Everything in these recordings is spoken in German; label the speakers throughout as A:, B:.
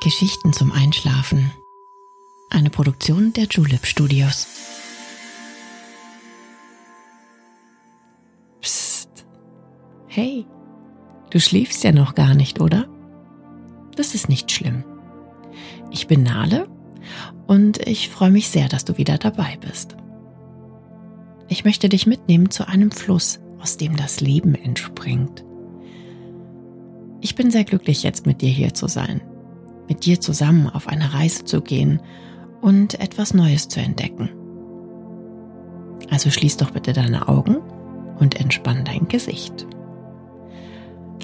A: Geschichten zum Einschlafen. Eine Produktion der Julep Studios. Psst. Hey, du schläfst ja noch gar nicht, oder? Das ist nicht schlimm. Ich bin Nale und ich freue mich sehr, dass du wieder dabei bist. Ich möchte dich mitnehmen zu einem Fluss, aus dem das Leben entspringt. Ich bin sehr glücklich, jetzt mit dir hier zu sein mit dir zusammen auf eine Reise zu gehen und etwas Neues zu entdecken. Also schließ doch bitte deine Augen und entspann dein Gesicht.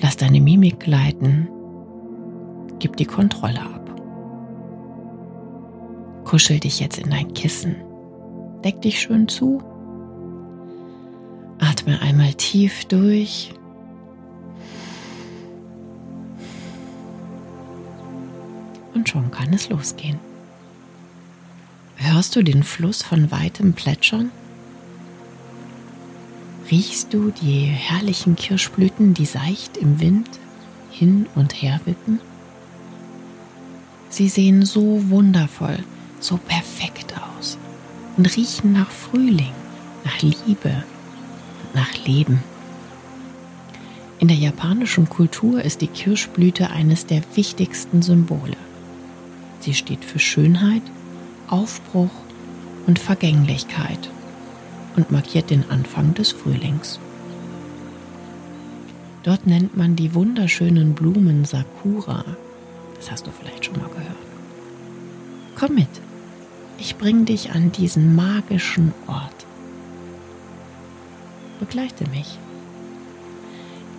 A: Lass deine Mimik gleiten, gib die Kontrolle ab. Kuschel dich jetzt in dein Kissen, deck dich schön zu, atme einmal tief durch schon kann es losgehen. Hörst du den Fluss von weitem plätschern? Riechst du die herrlichen Kirschblüten, die seicht im Wind hin und her wippen? Sie sehen so wundervoll, so perfekt aus und riechen nach Frühling, nach Liebe und nach Leben. In der japanischen Kultur ist die Kirschblüte eines der wichtigsten Symbole. Sie steht für Schönheit, Aufbruch und Vergänglichkeit und markiert den Anfang des Frühlings. Dort nennt man die wunderschönen Blumen Sakura. Das hast du vielleicht schon mal gehört. Komm mit, ich bringe dich an diesen magischen Ort. Begleite mich.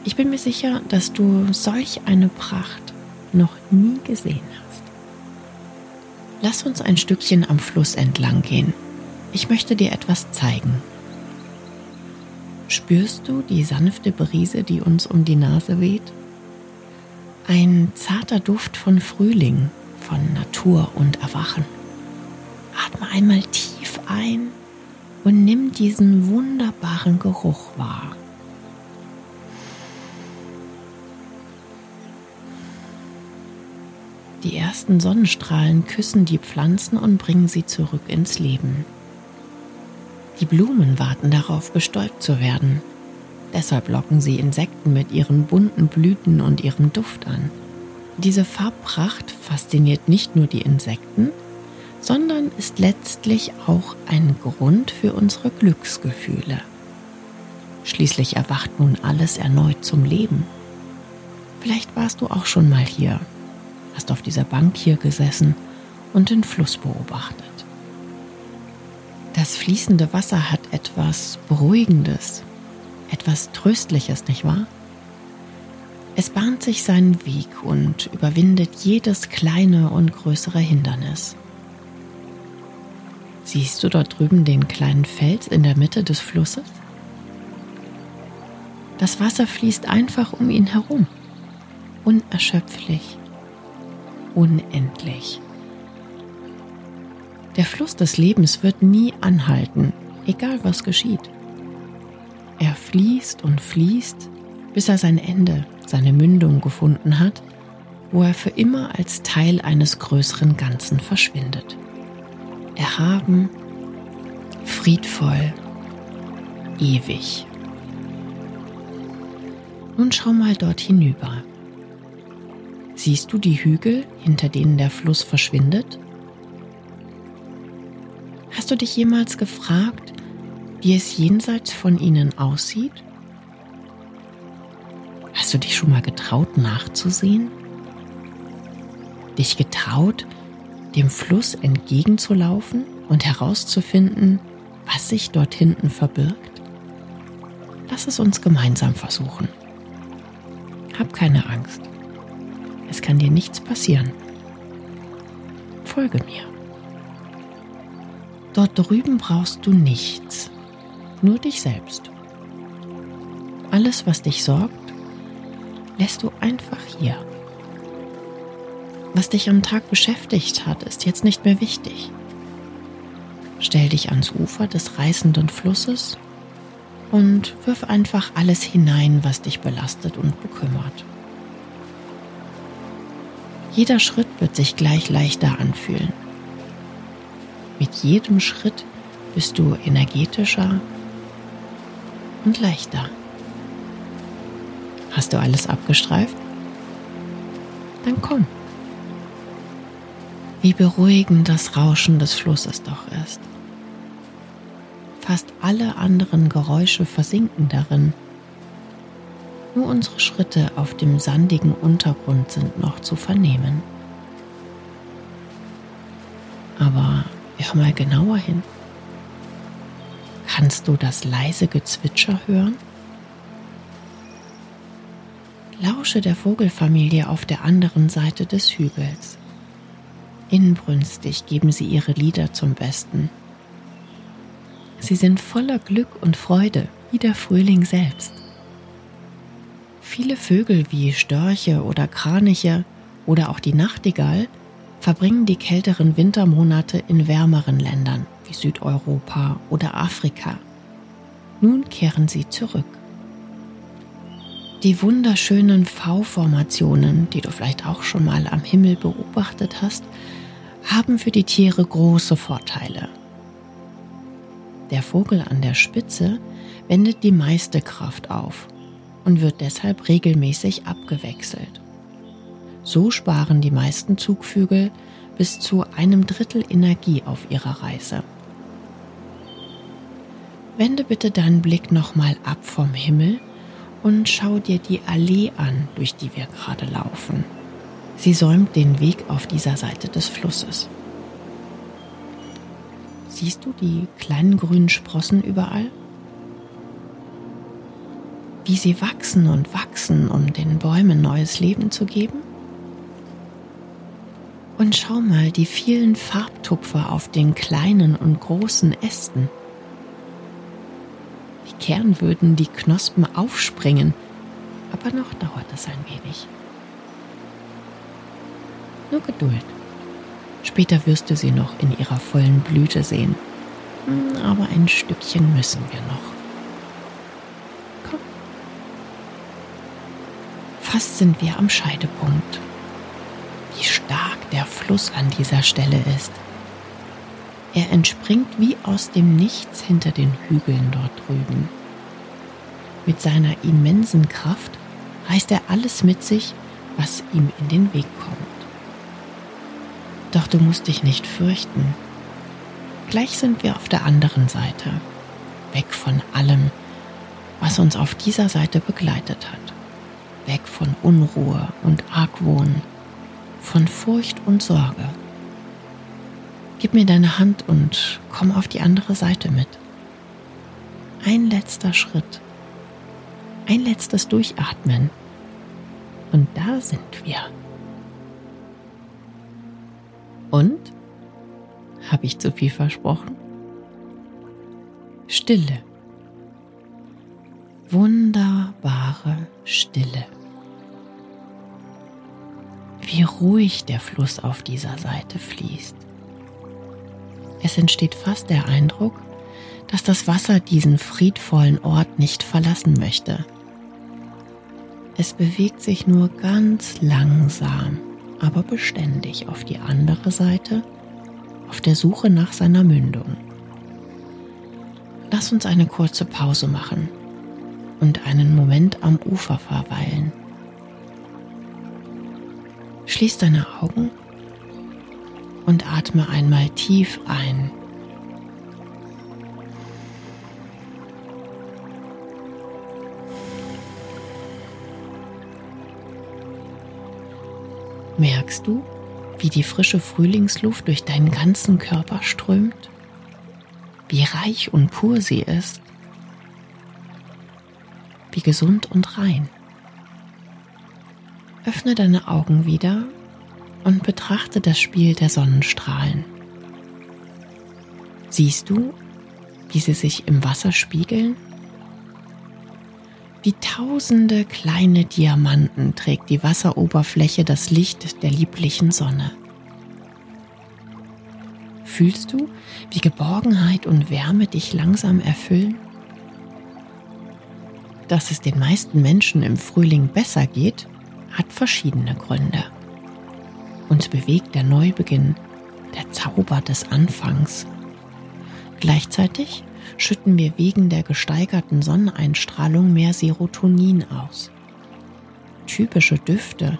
A: Ich bin mir sicher, dass du solch eine Pracht noch nie gesehen hast. Lass uns ein Stückchen am Fluss entlang gehen. Ich möchte dir etwas zeigen. Spürst du die sanfte Brise, die uns um die Nase weht? Ein zarter Duft von Frühling, von Natur und Erwachen. Atme einmal tief ein und nimm diesen wunderbaren Geruch wahr. Die ersten Sonnenstrahlen küssen die Pflanzen und bringen sie zurück ins Leben. Die Blumen warten darauf, bestäubt zu werden. Deshalb locken sie Insekten mit ihren bunten Blüten und ihrem Duft an. Diese Farbpracht fasziniert nicht nur die Insekten, sondern ist letztlich auch ein Grund für unsere Glücksgefühle. Schließlich erwacht nun alles erneut zum Leben. Vielleicht warst du auch schon mal hier hast auf dieser Bank hier gesessen und den Fluss beobachtet. Das fließende Wasser hat etwas Beruhigendes, etwas Tröstliches, nicht wahr? Es bahnt sich seinen Weg und überwindet jedes kleine und größere Hindernis. Siehst du dort drüben den kleinen Fels in der Mitte des Flusses? Das Wasser fließt einfach um ihn herum, unerschöpflich unendlich. Der Fluss des Lebens wird nie anhalten, egal was geschieht. Er fließt und fließt, bis er sein Ende, seine Mündung gefunden hat, wo er für immer als Teil eines größeren Ganzen verschwindet. Erhaben, friedvoll, ewig. Nun schau mal dort hinüber. Siehst du die Hügel, hinter denen der Fluss verschwindet? Hast du dich jemals gefragt, wie es jenseits von ihnen aussieht? Hast du dich schon mal getraut nachzusehen? Dich getraut, dem Fluss entgegenzulaufen und herauszufinden, was sich dort hinten verbirgt? Lass es uns gemeinsam versuchen. Hab keine Angst. Es kann dir nichts passieren. Folge mir. Dort drüben brauchst du nichts, nur dich selbst. Alles, was dich sorgt, lässt du einfach hier. Was dich am Tag beschäftigt hat, ist jetzt nicht mehr wichtig. Stell dich ans Ufer des reißenden Flusses und wirf einfach alles hinein, was dich belastet und bekümmert. Jeder Schritt wird sich gleich leichter anfühlen. Mit jedem Schritt bist du energetischer und leichter. Hast du alles abgestreift? Dann komm. Wie beruhigend das Rauschen des Flusses doch ist. Fast alle anderen Geräusche versinken darin. Nur unsere Schritte auf dem sandigen Untergrund sind noch zu vernehmen. Aber hör mal genauer hin. Kannst du das leise Gezwitscher hören? Lausche der Vogelfamilie auf der anderen Seite des Hügels. Inbrünstig geben sie ihre Lieder zum Besten. Sie sind voller Glück und Freude, wie der Frühling selbst. Viele Vögel wie Störche oder Kraniche oder auch die Nachtigall verbringen die kälteren Wintermonate in wärmeren Ländern wie Südeuropa oder Afrika. Nun kehren sie zurück. Die wunderschönen V-Formationen, die du vielleicht auch schon mal am Himmel beobachtet hast, haben für die Tiere große Vorteile. Der Vogel an der Spitze wendet die meiste Kraft auf und wird deshalb regelmäßig abgewechselt. So sparen die meisten Zugvögel bis zu einem Drittel Energie auf ihrer Reise. Wende bitte deinen Blick nochmal ab vom Himmel und schau dir die Allee an, durch die wir gerade laufen. Sie säumt den Weg auf dieser Seite des Flusses. Siehst du die kleinen grünen Sprossen überall? Wie sie wachsen und wachsen, um den Bäumen neues Leben zu geben? Und schau mal die vielen Farbtupfer auf den kleinen und großen Ästen. Wie gern würden die Knospen aufspringen, aber noch dauert es ein wenig. Nur Geduld. Später wirst du sie noch in ihrer vollen Blüte sehen. Hm, aber ein Stückchen müssen wir noch. Fast sind wir am Scheidepunkt. Wie stark der Fluss an dieser Stelle ist. Er entspringt wie aus dem Nichts hinter den Hügeln dort drüben. Mit seiner immensen Kraft reißt er alles mit sich, was ihm in den Weg kommt. Doch du musst dich nicht fürchten. Gleich sind wir auf der anderen Seite, weg von allem, was uns auf dieser Seite begleitet hat, weg von Unruhe und Argwohn, von Furcht und Sorge. Gib mir deine Hand und komm auf die andere Seite mit. Ein letzter Schritt, ein letztes Durchatmen und da sind wir. Und? Habe ich zu viel versprochen? Stille. Wunderbare Stille. Wie ruhig der Fluss auf dieser Seite fließt. Es entsteht fast der Eindruck, dass das Wasser diesen friedvollen Ort nicht verlassen möchte. Es bewegt sich nur ganz langsam aber beständig auf die andere Seite, auf der Suche nach seiner Mündung. Lass uns eine kurze Pause machen und einen Moment am Ufer verweilen. Schließ deine Augen und atme einmal tief ein. Merkst du, wie die frische Frühlingsluft durch deinen ganzen Körper strömt? Wie reich und pur sie ist? Wie gesund und rein? Öffne deine Augen wieder und betrachte das Spiel der Sonnenstrahlen. Siehst du, wie sie sich im Wasser spiegeln? Wie tausende kleine Diamanten trägt die Wasseroberfläche das Licht der lieblichen Sonne. Fühlst du, wie Geborgenheit und Wärme dich langsam erfüllen? Dass es den meisten Menschen im Frühling besser geht, hat verschiedene Gründe. Uns bewegt der Neubeginn, der Zauber des Anfangs. Gleichzeitig schütten wir wegen der gesteigerten Sonneneinstrahlung mehr Serotonin aus. Typische Düfte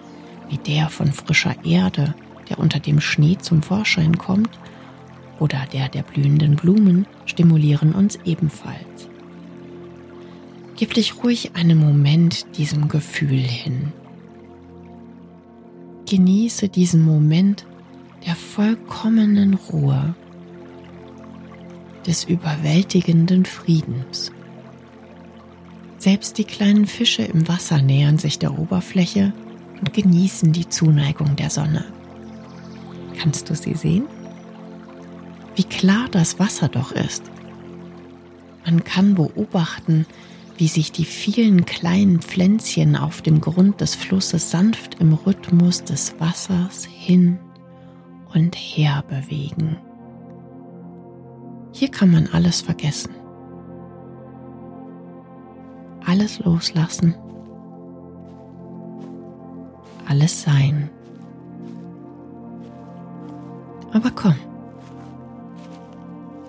A: wie der von frischer Erde, der unter dem Schnee zum Vorschein kommt, oder der der blühenden Blumen stimulieren uns ebenfalls. Gib dich ruhig einen Moment diesem Gefühl hin. Genieße diesen Moment der vollkommenen Ruhe, des überwältigenden Friedens. Selbst die kleinen Fische im Wasser nähern sich der Oberfläche und genießen die Zuneigung der Sonne. Kannst du sie sehen? Wie klar das Wasser doch ist. Man kann beobachten, wie sich die vielen kleinen Pflänzchen auf dem Grund des Flusses sanft im Rhythmus des Wassers hin und her bewegen. Hier kann man alles vergessen. Alles loslassen. Alles sein. Aber komm,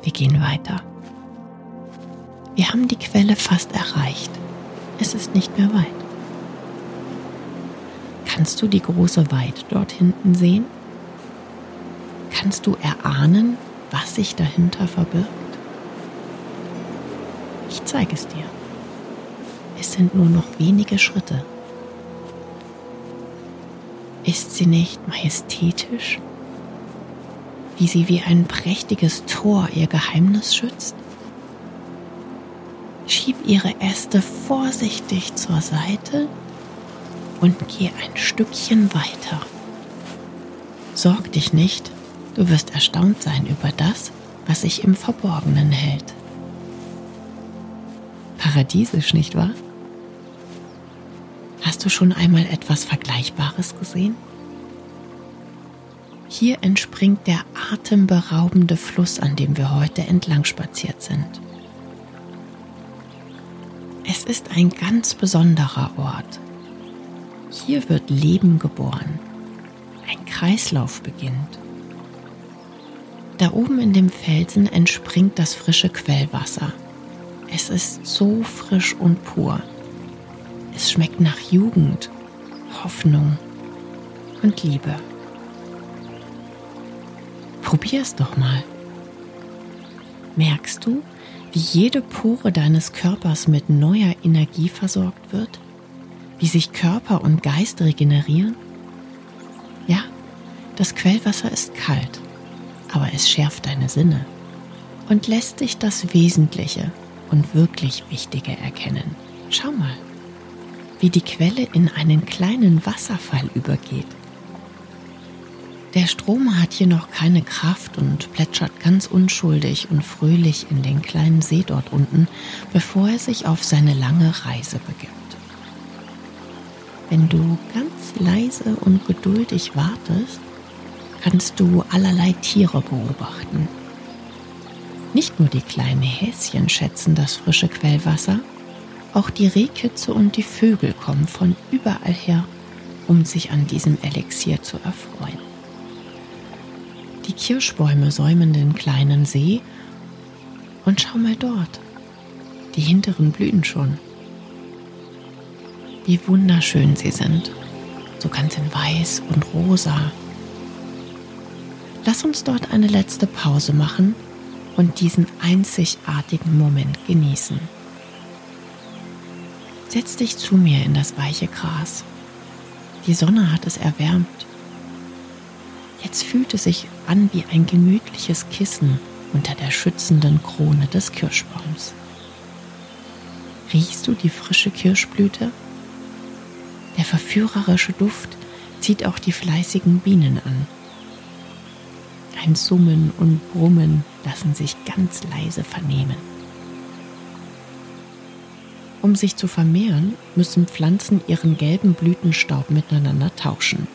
A: wir gehen weiter. Wir haben die Quelle fast erreicht. Es ist nicht mehr weit. Kannst du die große Weide dort hinten sehen? Kannst du erahnen, was sich dahinter verbirgt? Ich zeige es dir. Es sind nur noch wenige Schritte. Ist sie nicht majestätisch? Wie sie wie ein prächtiges Tor ihr Geheimnis schützt? Schieb ihre Äste vorsichtig zur Seite und geh ein Stückchen weiter. Sorg dich nicht, Du wirst erstaunt sein über das, was sich im Verborgenen hält. Paradiesisch, nicht wahr? Hast du schon einmal etwas Vergleichbares gesehen? Hier entspringt der atemberaubende Fluss, an dem wir heute entlang spaziert sind. Es ist ein ganz besonderer Ort. Hier wird Leben geboren. Ein Kreislauf beginnt. Da oben in dem Felsen entspringt das frische Quellwasser. Es ist so frisch und pur. Es schmeckt nach Jugend, Hoffnung und Liebe. Probier es doch mal. Merkst du, wie jede Pore deines Körpers mit neuer Energie versorgt wird? Wie sich Körper und Geist regenerieren? Ja, das Quellwasser ist kalt aber es schärft deine Sinne und lässt dich das Wesentliche und wirklich Wichtige erkennen. Schau mal, wie die Quelle in einen kleinen Wasserfall übergeht. Der Strom hat hier noch keine Kraft und plätschert ganz unschuldig und fröhlich in den kleinen See dort unten, bevor er sich auf seine lange Reise begibt. Wenn du ganz leise und geduldig wartest, kannst du allerlei Tiere beobachten. Nicht nur die kleinen Häschen schätzen das frische Quellwasser, auch die Rehkitze und die Vögel kommen von überall her, um sich an diesem Elixier zu erfreuen. Die Kirschbäume säumen den kleinen See und schau mal dort, die hinteren blühen schon. Wie wunderschön sie sind, so ganz in weiß und rosa Lass uns dort eine letzte Pause machen und diesen einzigartigen Moment genießen. Setz dich zu mir in das weiche Gras. Die Sonne hat es erwärmt. Jetzt fühlt es sich an wie ein gemütliches Kissen unter der schützenden Krone des Kirschbaums. Riechst du die frische Kirschblüte? Der verführerische Duft zieht auch die fleißigen Bienen an. Ein Summen und Brummen lassen sich ganz leise vernehmen. Um sich zu vermehren, müssen Pflanzen ihren gelben Blütenstaub miteinander tauschen.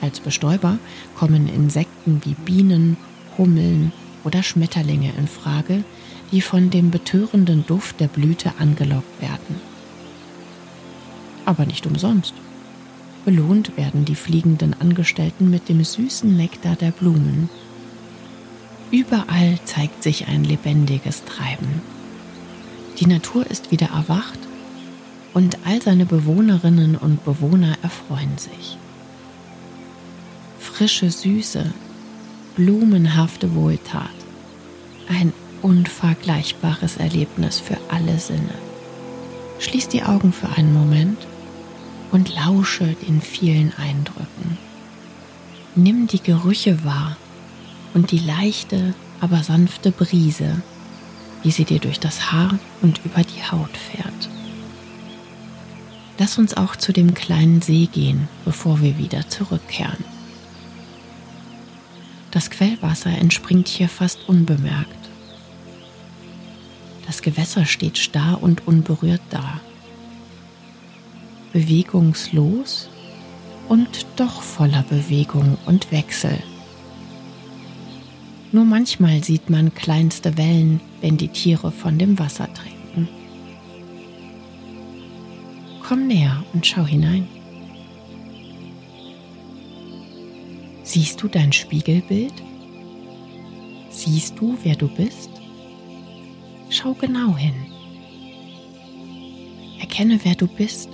A: Als Bestäuber kommen Insekten wie Bienen, Hummeln oder Schmetterlinge in Frage, die von dem betörenden Duft der Blüte angelockt werden. Aber nicht umsonst. Belohnt werden die fliegenden Angestellten mit dem süßen Nektar der Blumen. Überall zeigt sich ein lebendiges Treiben. Die Natur ist wieder erwacht und all seine Bewohnerinnen und Bewohner erfreuen sich. Frische Süße, blumenhafte Wohltat, ein unvergleichbares Erlebnis für alle Sinne. Schließ die Augen für einen Moment und lausche den vielen Eindrücken. Nimm die Gerüche wahr und die leichte, aber sanfte Brise, wie sie dir durch das Haar und über die Haut fährt. Lass uns auch zu dem kleinen See gehen, bevor wir wieder zurückkehren. Das Quellwasser entspringt hier fast unbemerkt. Das Gewässer steht starr und unberührt da bewegungslos und doch voller Bewegung und Wechsel. Nur manchmal sieht man kleinste Wellen, wenn die Tiere von dem Wasser trinken. Komm näher und schau hinein. Siehst du dein Spiegelbild? Siehst du, wer du bist? Schau genau hin. Erkenne, wer du bist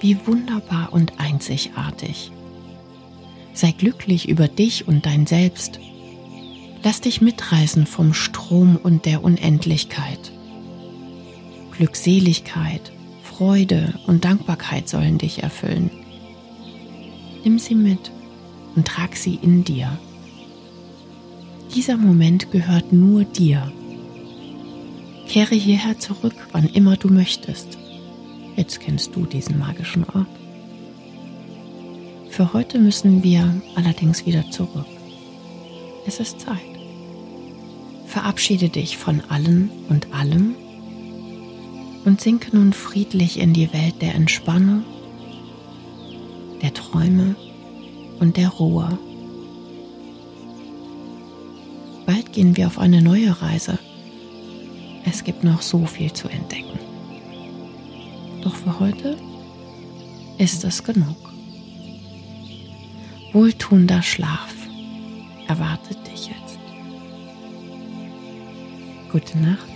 A: wie wunderbar und einzigartig. Sei glücklich über dich und dein Selbst. Lass dich mitreißen vom Strom und der Unendlichkeit. Glückseligkeit, Freude und Dankbarkeit sollen dich erfüllen. Nimm sie mit und trag sie in dir. Dieser Moment gehört nur dir. Kehre hierher zurück, wann immer du möchtest. Jetzt kennst du diesen magischen Ort. Für heute müssen wir allerdings wieder zurück. Es ist Zeit. Verabschiede dich von allen und allem und sinke nun friedlich in die Welt der Entspannung, der Träume und der Ruhe. Bald gehen wir auf eine neue Reise. Es gibt noch so viel zu entdecken. Doch für heute ist es genug. Wohltuender Schlaf erwartet dich jetzt. Gute Nacht